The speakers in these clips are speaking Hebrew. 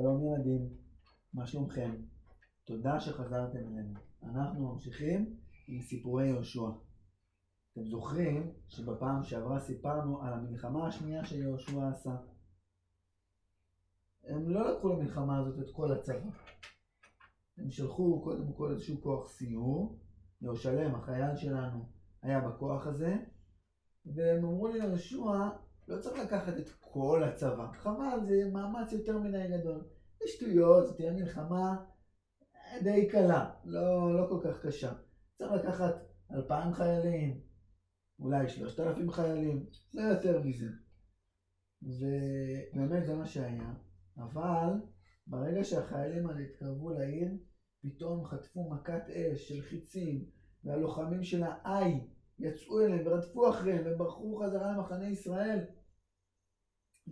שלום ילדים, מה שלומכם? תודה שחזרתם אלינו. אנחנו ממשיכים עם סיפורי יהושע. אתם זוכרים שבפעם שעברה סיפרנו על המלחמה השנייה שיהושע עשה. הם לא לקחו למלחמה הזאת את כל הצבא. הם שלחו קודם כל איזשהו כוח סיור. ירושלם, החייל שלנו, היה בכוח הזה, והם אמרו ליהושע, לא צריך לקחת את כל הצבא. חבל, זה מאמץ יותר מדי גדול. זה שטויות, זו תהיה מלחמה די קלה, לא, לא כל כך קשה. צריך לקחת אלפיים חיילים, אולי שלושת אלפים חיילים, לא יותר מזה. ובאמת זה מה שהיה. אבל ברגע שהחיילים האלה התקרבו לעיר, פתאום חטפו מכת אש של חיצים, והלוחמים של האי יצאו אליהם ורדפו אחריהם וברחו חזרה למחנה ישראל.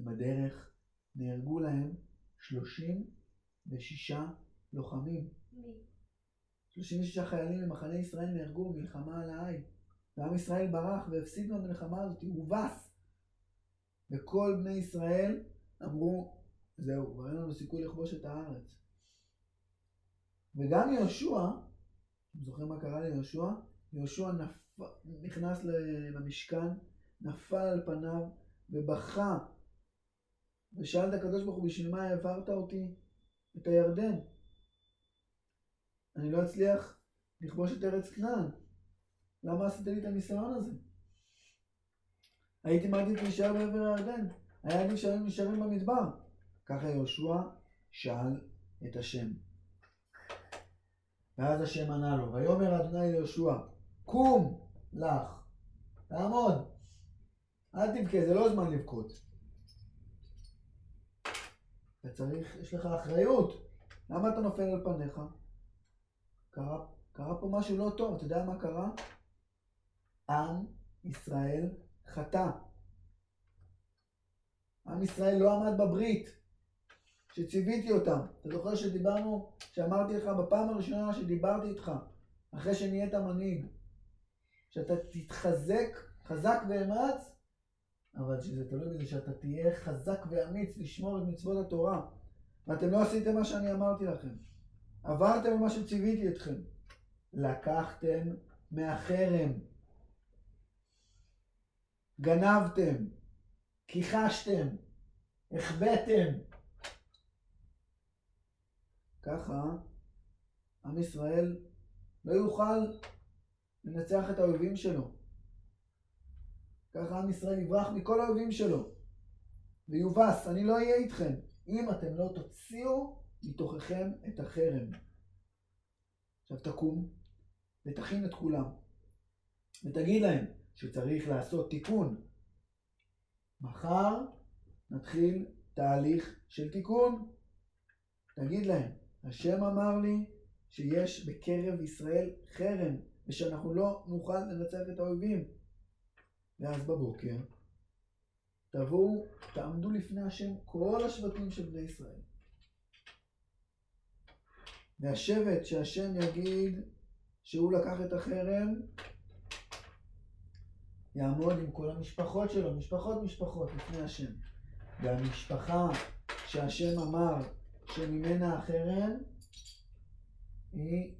בדרך נהרגו להם 36 לוחמים. 36 חיילים ממחנה ישראל נהרגו במלחמה על האי. ועם ישראל ברח והפסיד במלחמה הזאת, הובס. וכל בני ישראל אמרו, זהו, כבר אין לנו סיכוי לכבוש את הארץ. וגם יהושע, אתם זוכרים מה קרה ליהושע? יהושע נפ... נכנס למשכן, נפל על פניו ובכה ושאל את הקדוש ברוך הוא, בשביל מה העברת אותי את הירדן? אני לא אצליח לכבוש את ארץ כנען. למה עשית לי את הניסיון הזה? הייתי מעדיף להישאר בעבר הירדן. היה עדיף שהיו נשארים במדבר. ככה יהושע שאל את השם. ואז השם ענה לו, ויאמר אדוני ליהושע, קום לך, תעמוד, אל תבכה, זה לא זמן לבכות. אתה צריך, יש לך אחריות. למה אתה נופל על פניך? קרה, קרה פה משהו לא טוב, אתה יודע מה קרה? עם ישראל חטא. עם ישראל לא עמד בברית שציוויתי אותם. אתה זוכר שדיברנו, שאמרתי לך בפעם הראשונה שדיברתי איתך, אחרי שנהיית מנהיג, שאתה תתחזק, חזק ואמץ, אבל שזה תלוי בזה שאתה תהיה חזק ואמיץ לשמור את מצוות התורה. ואתם לא עשיתם מה שאני אמרתי לכם. עברתם על מה שציוויתי אתכם. לקחתם מהחרם. גנבתם. כיחשתם. החבאתם. ככה עם ישראל לא יוכל לנצח את האויבים שלו. ככה עם ישראל יברח מכל האויבים שלו. ויובס, אני לא אהיה איתכם, אם אתם לא תוציאו מתוככם את החרם. עכשיו תקום ותכין את כולם, ותגיד להם שצריך לעשות תיקון. מחר נתחיל תהליך של תיקון. תגיד להם, השם אמר לי שיש בקרב ישראל חרם, ושאנחנו לא נוכל לנצח את האויבים. ואז בבוקר תבואו, תעמדו לפני השם כל השבטים של בני ישראל. והשבט שהשם יגיד שהוא לקח את החרם, יעמוד עם כל המשפחות שלו, משפחות משפחות לפני השם. והמשפחה שהשם אמר שממנה החרם, היא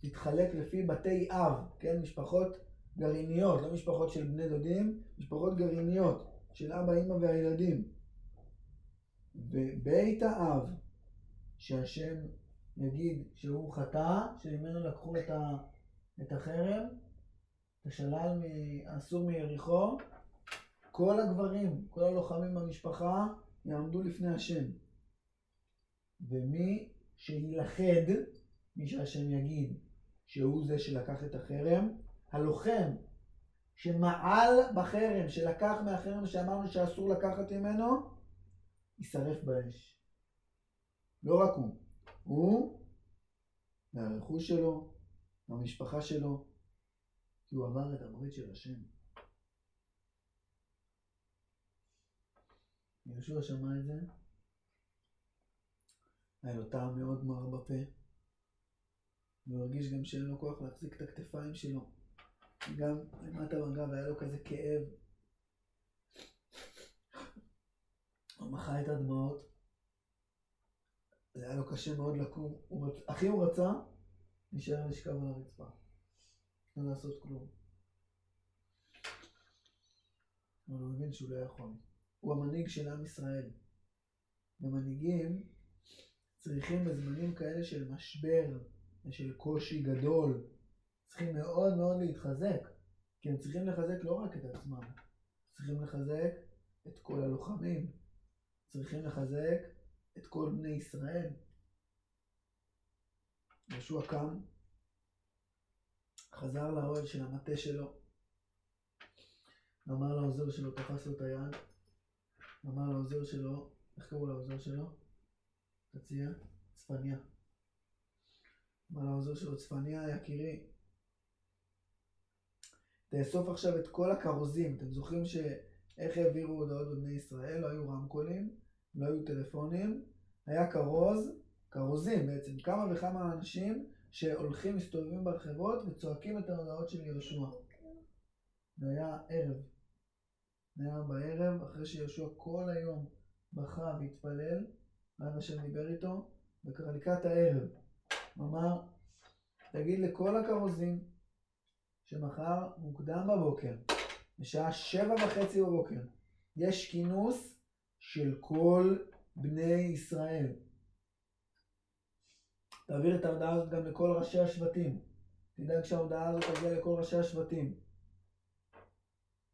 תתחלק לפי בתי אב, כן? משפחות גרעיניות, לא משפחות של בני דודים, משפחות גרעיניות של אבא, אמא והילדים. ובית האב, שהשם יגיד שהוא חטא, שממנו לקחו את, ה, את החרם, את השלל האסור מיריחו, כל הגברים, כל הלוחמים במשפחה, יעמדו לפני השם. ומי שיילכד, מי שהשם יגיד שהוא זה שלקח את החרם, הלוחם שמעל בחרם, שלקח מהחרם שאמרנו שאסור לקחת ממנו, יישרף באש. לא רק הוא, הוא והרכוש שלו, והמשפחה שלו, כי הוא עבר את הברית של השם. יהושע שמע את זה, היה לו טעם מאוד מר בפה, והוא הרגיש גם שאין לו כוח להחזיק את הכתפיים שלו. גם למטה בגב היה לו כזה כאב. הוא מחה את הדמעות, זה היה לו קשה מאוד לקום. הוא רצ... הכי הוא רצה להישאר לשכב על הרצפה. לא לעשות כלום. אבל הוא מבין שהוא לא יכול. הוא המנהיג של עם ישראל. ומנהיגים צריכים בזמנים כאלה של משבר ושל קושי גדול, צריכים מאוד מאוד להתחזק, כי הם צריכים לחזק לא רק את עצמם, צריכים לחזק את כל הלוחמים, צריכים לחזק את כל בני ישראל. יהושע קם, חזר לאוהל של המטה שלו, אמר לעוזר שלו, תפס לו את היד, אמר לעוזר שלו, איך קראו לעוזר שלו? תציע, צפניה. אמר לעוזר שלו, צפניה יקירי, תאסוף עכשיו את כל הכרוזים. אתם זוכרים שאיך העבירו הודעות בבני ישראל? לא היו רמקולים, לא היו טלפונים, היה כרוז, כרוזים בעצם, כמה וכמה אנשים שהולכים, מסתובבים ברחבות וצועקים את ההודעות של יהושע. זה היה ערב. זה היה בערב, אחרי שיהושע כל היום בכה והתפלל, ואז השם דיבר איתו, וקרא לקראת הערב. הוא אמר, תגיד לכל הכרוזים שמחר מוקדם בבוקר, בשעה שבע וחצי בבוקר, יש כינוס של כל בני ישראל. תעביר את ההודעה הזאת גם לכל ראשי השבטים. תדאג שההודעה הזאת תגיע לכל ראשי השבטים.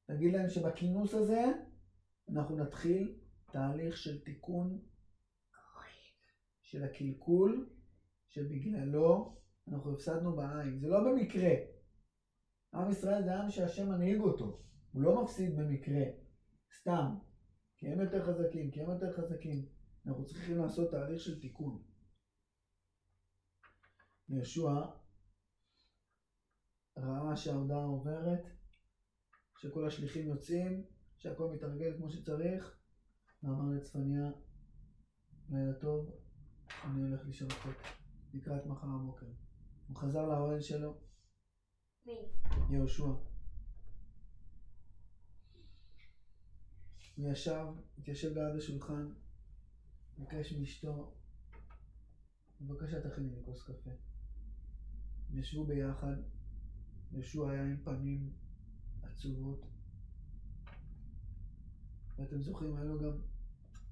תגיד להם שבכינוס הזה אנחנו נתחיל תהליך של תיקון של הקלקול שבגללו אנחנו הפסדנו בעין. זה לא במקרה. עם ישראל זה עם שהשם מנהיג אותו. הוא לא מפסיד במקרה. סתם. כי הם יותר חזקים, כי הם יותר חזקים. אנחנו צריכים לעשות תהליך של תיקון. יהושע ראה שההודעה עוברת, שכל השליחים יוצאים, שהכל מתארגן כמו שצריך, ואמר לצפניה, לילה טוב, אני הולך לישון קצת, לקראת מחר הבוקר. הוא חזר לאוהל שלו. מי? יהושע. הוא ישב, התיישב ליד השולחן, ביקש מאשתו, בבקשה תכיני לי כוס קפה. הם ישבו ביחד, יהושע היה עם פנים עצובות. ואתם זוכרים, היה לו גם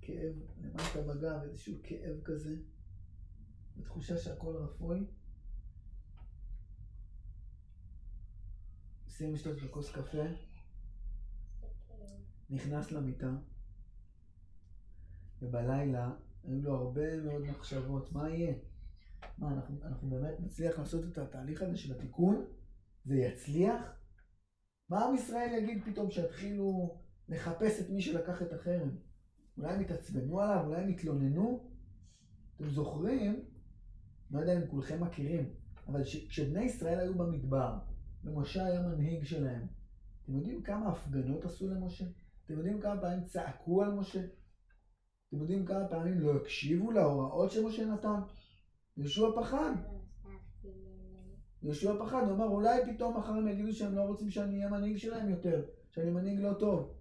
כאב למטה בגב, איזשהו כאב כזה, ותחושה שהכל רפוי. סיים לשתות בכוס קפה, נכנס למיטה, ובלילה היו לו הרבה מאוד מחשבות, מה יהיה? מה, אנחנו, אנחנו באמת נצליח לעשות את התהליך הזה של התיקון? זה יצליח? מה עם ישראל יגיד פתאום שיתחילו לחפש את מי שלקח את החרם? אולי הם יתעצבנו עליו, אולי הם יתלוננו? אתם זוכרים, לא יודע אם כולכם מכירים, אבל כשבני ישראל היו במדבר, ומשה היה מנהיג שלהם, אתם יודעים כמה הפגנות עשו למשה? אתם יודעים כמה פעמים צעקו על משה? אתם יודעים כמה פעמים לא הקשיבו להוראות שמשה נתן? יהושע פחד. יהושע פחד, הוא אמר, אולי פתאום מחר הם יגידו שהם לא רוצים שאני אהיה מנהיג שלהם יותר, שאני מנהיג לא טוב.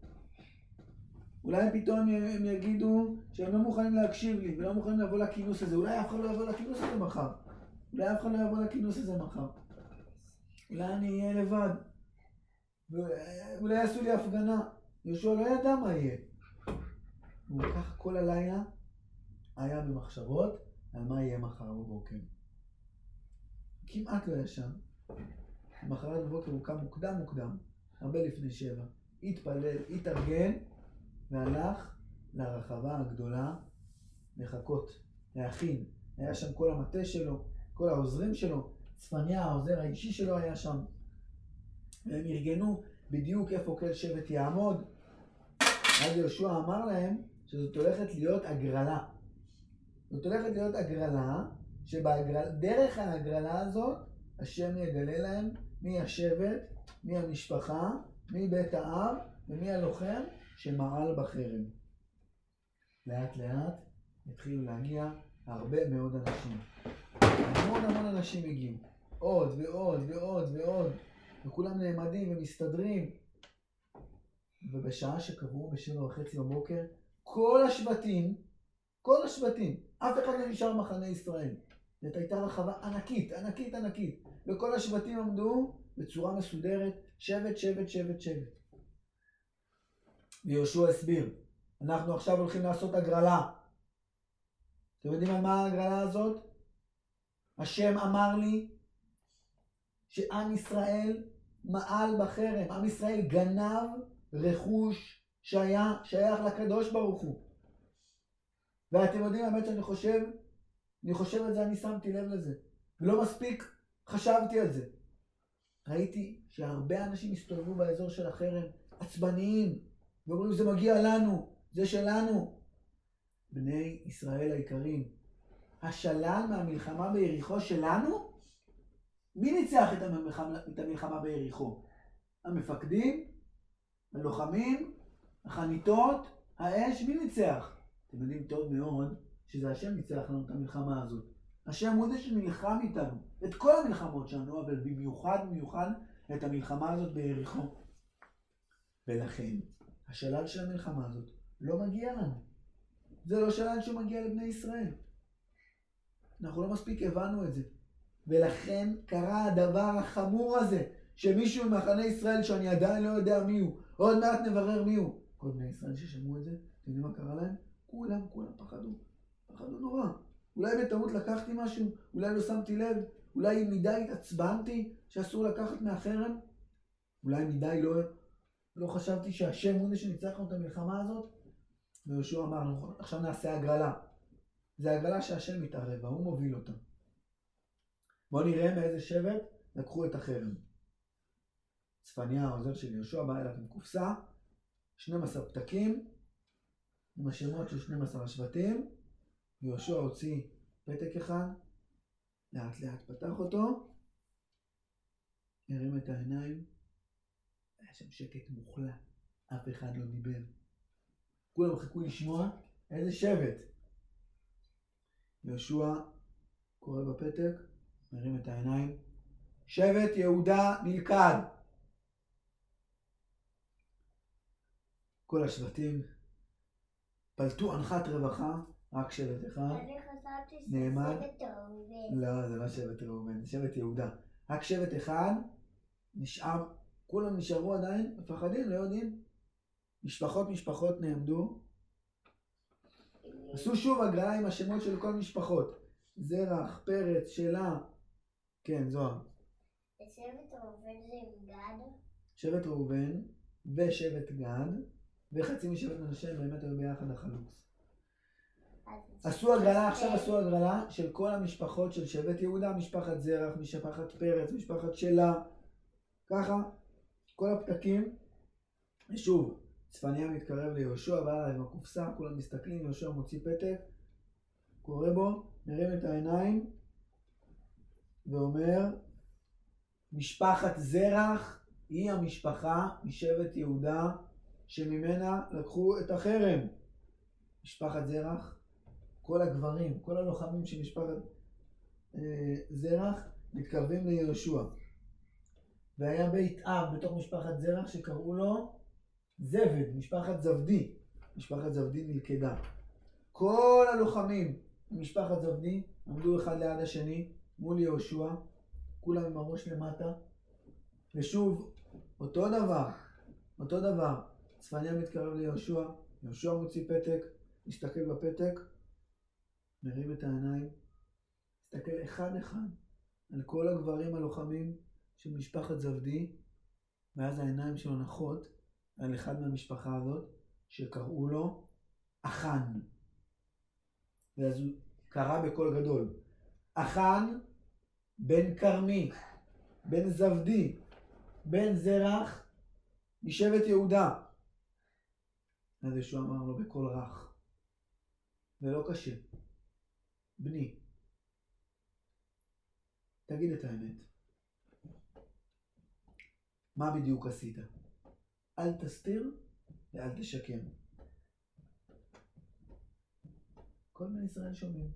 אולי פתאום הם יגידו שהם לא מוכנים להקשיב לי ולא מוכנים לבוא לכינוס הזה. אולי אף אחד לא יבוא לכינוס הזה מחר. אולי אף אחד לא יבוא לכינוס הזה מחר. אולי אני אהיה לבד. ואולי יעשו לי הפגנה. יהושע לא ידע מה יהיה. הוא לקח כל הלילה, היה במחשבות על מה יהיה מחר בבוקר. כמעט לא ישן. למחרת בבוקר הוא קם מוקדם מוקדם, הרבה לפני שבע. התפלל, התארגן, והלך לרחבה הגדולה לחכות, להכין. היה שם כל המטה שלו, כל העוזרים שלו, צפניה, העוזר האישי שלו היה שם. והם ארגנו בדיוק איפה כל שבט יעמוד. אז יהושע אמר להם שזאת הולכת להיות הגרלה. זאת הולכת להיות הגרלה, שבדרך ההגרלה הזאת, השם יגלה להם מי השבט, מי המשפחה, מי בית האב ומי הלוחם שמעל בחרם. לאט לאט התחילו להגיע הרבה מאוד אנשים. המון המון אנשים הגיעו. עוד ועוד ועוד ועוד, וכולם נעמדים ומסתדרים. ובשעה שקבעו בשבע וחצי בבוקר, כל השבטים, כל השבטים, אף אחד לא נשאר מחנה ישראל. זאת הייתה רחבה ענקית, ענקית, ענקית. וכל השבטים עמדו בצורה מסודרת, שבט, שבט, שבט, שבט. ויהושע הסביר, אנחנו עכשיו הולכים לעשות הגרלה. אתם יודעים על מה ההגרלה הזאת? השם אמר לי שעם ישראל מעל בחרם, עם ישראל גנב רכוש שהיה שייך לקדוש ברוך הוא. ואתם יודעים, האמת שאני חושב, אני חושב על זה, אני שמתי לב לזה. ולא מספיק חשבתי על זה. ראיתי שהרבה אנשים הסתובבו באזור של החרם, עצבניים, ואומרים זה מגיע לנו, זה שלנו. בני ישראל היקרים, השלל מהמלחמה ביריחו שלנו? מי ניצח את המלחמה, את המלחמה ביריחו? המפקדים? הלוחמים? החניתות? האש? מי ניצח? אתם יודעים טוב מאוד שזה השם ניצח לנו את המלחמה הזאת. השם הוא זה שנלחם איתנו, את כל המלחמות שלנו, אבל במיוחד במיוחד את המלחמה הזאת ביריחו. ולכן, השלל של המלחמה הזאת לא מגיע לנו. זה לא שלל שמגיע לבני ישראל. אנחנו לא מספיק הבנו את זה. ולכן קרה הדבר החמור הזה, שמישהו ממחנה ישראל שאני עדיין לא יודע מי הוא, עוד מעט נברר מי הוא. כל בני ישראל ששמעו את זה, אתם יודעים מה קרה להם? כולם, כולם פחדו. פחדו נורא. אולי בטעות לקחתי משהו, אולי לא שמתי לב, אולי מדי התעצבנתי שאסור לקחת מהחרם, אולי מדי לא, לא חשבתי שהשם הוא זה שניצח לנו את המלחמה הזאת. ויהושע אמר, נכון, עכשיו נעשה הגרלה. זה הגרלה שהשם מתערב, והוא מוביל אותה. בואו נראה מאיזה שבט לקחו את החרם. צפניה, העוזר של יהושע, בא אליו עם קופסה, 12 פתקים, עם השמות של 12 השבטים. יהושע הוציא פתק אחד, לאט לאט פתח אותו, הרים את העיניים, היה שם שקט מוחלט, אף אחד לא דיבר. כולם חיכו לשמוע איזה שבט. יהושע קורא בפתק, מרים את העיניים, שבט יהודה נלכד. כל השבטים פלטו אנחת רווחה, רק שבט אחד. אני חשבתי שזה נעמד. שבט ראובן. לא, זה לא שבט ראובן, זה שבט יהודה. רק שבט אחד נשאר, כולם נשארו עדיין מפחדים, לא יודעים. משפחות משפחות נעמדו, עשו שוב הגרלה עם השמות של כל משפחות. זרח, פרץ, שלה. כן, זוהר. שבט ראובן זה עם גד. שבט ראובן ושבט גד וחצי משבט מנשה באמת היו ביחד החלוץ. עשו הגרלה, עכשיו עשו הגרלה של כל המשפחות של שבט יהודה, משפחת זרח, משפחת פרץ, משפחת שלה, ככה, כל הפתקים. ושוב, צפניה מתקרב ליהושע, בא אליי עם הקופסה, כולם מסתכלים, יהושע מוציא פתק, קורא בו, מרים את העיניים ואומר, משפחת זרח היא המשפחה משבט יהודה שממנה לקחו את החרם. משפחת זרח, כל הגברים, כל הלוחמים של משפחת אה, זרח מתקרבים ליהושע. והיה בית אב בתוך משפחת זרח שקראו לו זבד, משפחת זבדי. משפחת זבדי נלכדה. כל הלוחמים ממשפחת זבדי עמדו אחד ליד השני מול יהושע, כולם עם הראש למטה, ושוב, אותו דבר, אותו דבר, צפניה מתקרב ליהושע, יהושע מוציא פתק, מסתכל בפתק, מרים את העיניים, מסתכל אחד אחד על כל הגברים הלוחמים של משפחת זבדי, ואז העיניים שלו נחות על אחד מהמשפחה הזאת, שקראו לו אחן. ואז הוא קרא בקול גדול, אחן בן כרמי, בן זבדי, בן זרח, משבט יהודה. אז ישוע אמר לו בקול רך, ולא קשה, בני, תגיד את האמת. מה בדיוק עשית? אל תסתיר ואל תשקם. כל בני ישראל שומעים,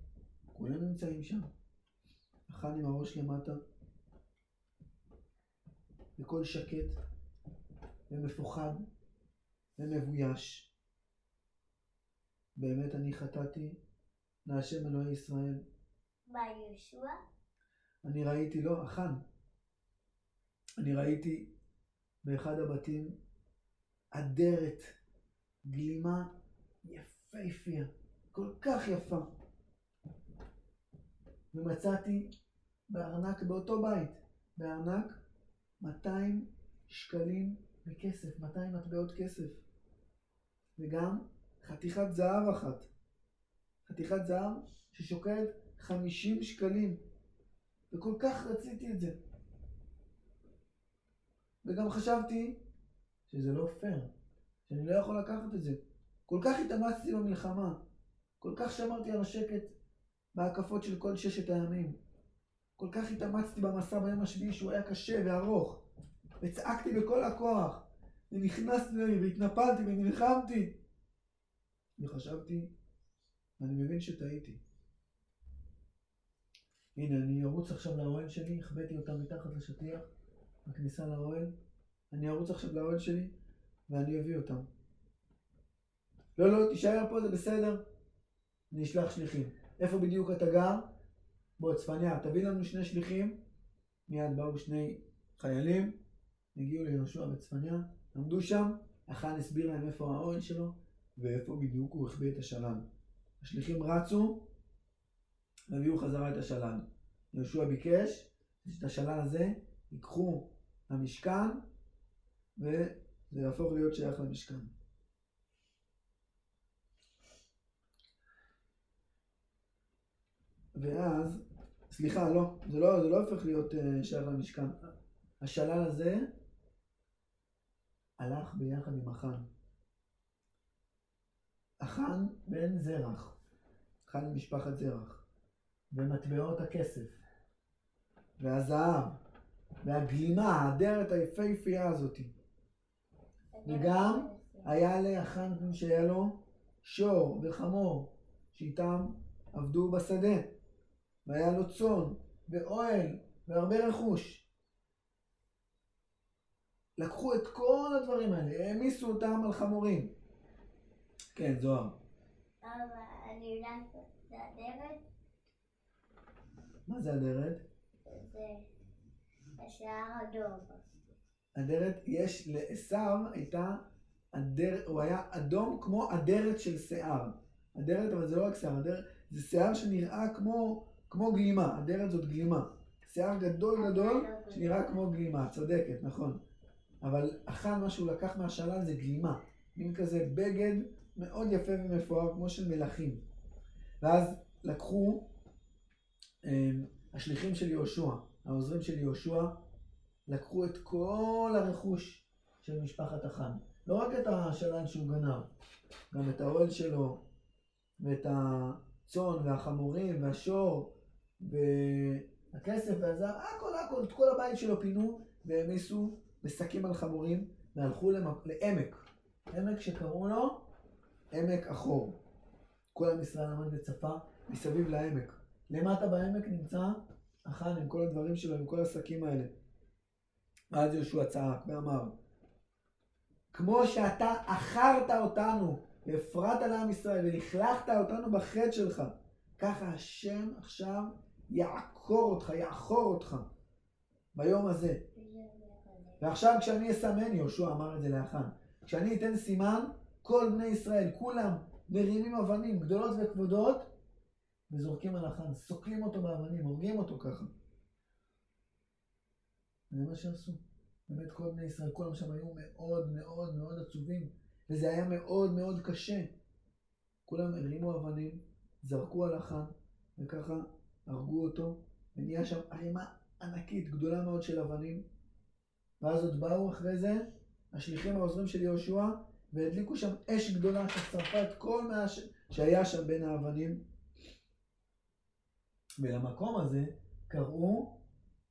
כולם נמצאים שם. אחד עם הראש למטה, בקול שקט ומפוחד ומבויש. באמת אני חטאתי להשם אלוהי ישראל. מה, יהושע? אני ראיתי, לא, אחן. אני ראיתי באחד הבתים אדרת, גלימה יפהפייה, כל כך יפה. ומצאתי בארנק, באותו בית, בארנק 200 שקלים בכסף, 200 מטבעות כסף. וגם חתיכת זהב אחת. חתיכת זהב ששוקלת 50 שקלים. וכל כך רציתי את זה. וגם חשבתי שזה לא פייר, שאני לא יכול לקחת את זה. כל כך התאמצתי במלחמה, כל כך שמרתי על השקט בהקפות של כל ששת הימים. כל כך התאמצתי במסע ביום השביעי שהוא היה קשה וארוך, וצעקתי בכל הכוח, ונכנסתי לי והתנפלתי ונלחמתי. וחשבתי, אני מבין שטעיתי. הנה, אני ארוץ עכשיו לאוהל שלי, החבאתי אותה מתחת לשטיח, בכניסה לאוהל. אני ארוץ עכשיו לאוהל שלי, ואני אביא אותם. לא, לא, תישאר פה, זה בסדר. אני אשלח שליחים. איפה בדיוק אתה גר? בוא, צפניה, תביא לנו שני שליחים. מיד באו שני חיילים, הגיעו ליהושע בצפניה, עמדו שם, החאן הסביר להם איפה האוהל שלו, ואיפה בדיוק הוא החביא את השלל. השליחים רצו, והביאו חזרה את השלל. יהושע ביקש שאת השלל הזה ייקחו למשכן, וזה יהפוך להיות שייך למשכן. ואז, סליחה, לא, זה לא, זה לא הופך להיות uh, שייך למשכן. השלל הזה הלך ביחד עם החאן. החאן בן זרח, חאן ממשפחת זרח, ומטבעות הכסף, והזהב, והגלימה, האדרת היפהפייה הזאתי. וגם היה לאחן שהיה לו שור וחמור, שאיתם עבדו בשדה. והיה לו צאן, ואוהל, והרבה רכוש. לקחו את כל הדברים האלה, העמיסו אותם על חמורים. כן, זוהר. מה זה אדרת? זה השיער אדום. אדרת, יש, לעשו הייתה, אדר, הוא היה אדום כמו אדרת של שיער. אדרת, אבל זה לא רק שיער, אדרת, זה שיער שנראה כמו, כמו גלימה, אדרת זאת גלימה. שיער גדול גדול שנראה כמו גלימה, צודקת, נכון. אבל אכל מה שהוא לקח מהשלל זה גלימה, מין כזה בגד מאוד יפה ומפואר, כמו של מלכים. ואז לקחו הם, השליחים של יהושע, העוזרים של יהושע, לקחו את כל הרכוש של משפחת החאן. לא רק את השלל שהוא גנב, גם את האוהל שלו, ואת הצאן, והחמורים, והשור, והכסף והזהב, הכל הכל, את כל הבית שלו פינו, והעמיסו בשקים על חמורים, והלכו למק... לעמק. עמק שקראו לו עמק החור. כל עם ישראל עמד וצפה מסביב לעמק. למטה בעמק נמצא החאן עם כל הדברים שלו, עם כל השקים האלה. ואז יהושע צעק ואמר, כמו שאתה עכרת אותנו והפרעת לעם ישראל ולכלכת אותנו בחטא שלך, ככה השם עכשיו יעקור אותך, יעכור אותך ביום הזה. ועכשיו כשאני אסמן, יהושע אמר את זה לאחן, כשאני אתן סימן, כל בני ישראל, כולם מרימים אבנים גדולות וכבודות וזורקים על החאן, סוקלים אותו באבנים, הורגים אותו ככה. זה מה שעשו. באמת כל בני ישראל, כולם שם היו מאוד מאוד מאוד עצובים, וזה היה מאוד מאוד קשה. כולם הרימו אבנים, זרקו על החאן, וככה הרגו אותו, ונהיה שם ערימה ענקית, גדולה מאוד של אבנים. ואז עוד באו אחרי זה השליחים העוזרים של יהושע, והדליקו שם אש גדולה ששרפה את כל מה ש... שהיה שם בין האבנים. ולמקום הזה קראו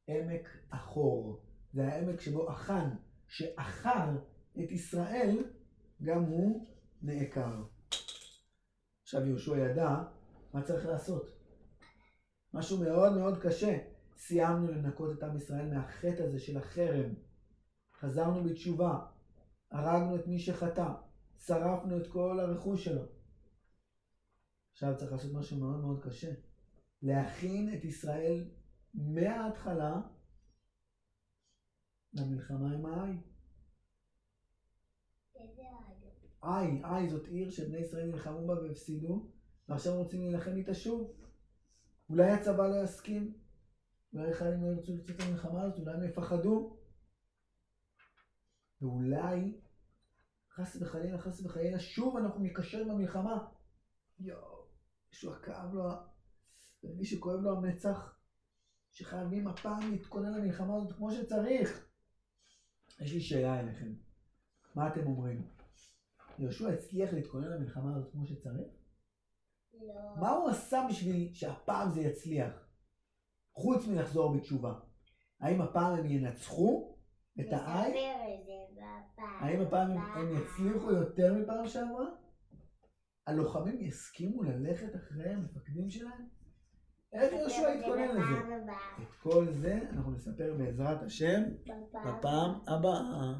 עמק החור. זה העמק שבו החאן, שאכל את ישראל, גם הוא נעקר. עכשיו יהושע ידע מה צריך לעשות. משהו מאוד מאוד קשה. סיימנו לנקות את עם ישראל מהחטא הזה של החרם. חזרנו בתשובה. הרגנו את מי שחטא. שרפנו את כל הרכוש שלו. עכשיו צריך לעשות משהו מאוד מאוד קשה. להכין את ישראל מההתחלה למלחמה עם האי. איזה? איי, איי זאת עיר שבני ישראל נלחמו בה והפסידו, ועכשיו רוצים להילחם איתה שוב. אולי הצבא לא יסכים, אולי חיילים לא ירצו לצאת למלחמה הזאת, אולי הם יפחדו. ואולי, חס וחלילה, חס וחלילה, שוב אנחנו ניקשר במלחמה. יואו, מישהו כאב לו, ומי שכואב לו המצח, שחייבים הפעם להתכונן למלחמה הזאת כמו שצריך. יש לי שאלה אליכם, מה אתם אומרים? יהושע הצליח להתכונן למלחמה הזאת כמו שצריך? לא. מה הוא עשה בשביל שהפעם זה יצליח? חוץ מלחזור בתשובה. האם הפעם הם ינצחו את העין? האם הפעם הם יצליחו יותר מפעם שעברה? הלוחמים יסכימו ללכת אחרי המפקדים שלהם? איך יהושע התכונן לזה? את כל זה אנחנו נספר בעזרת השם בפעם הבאה.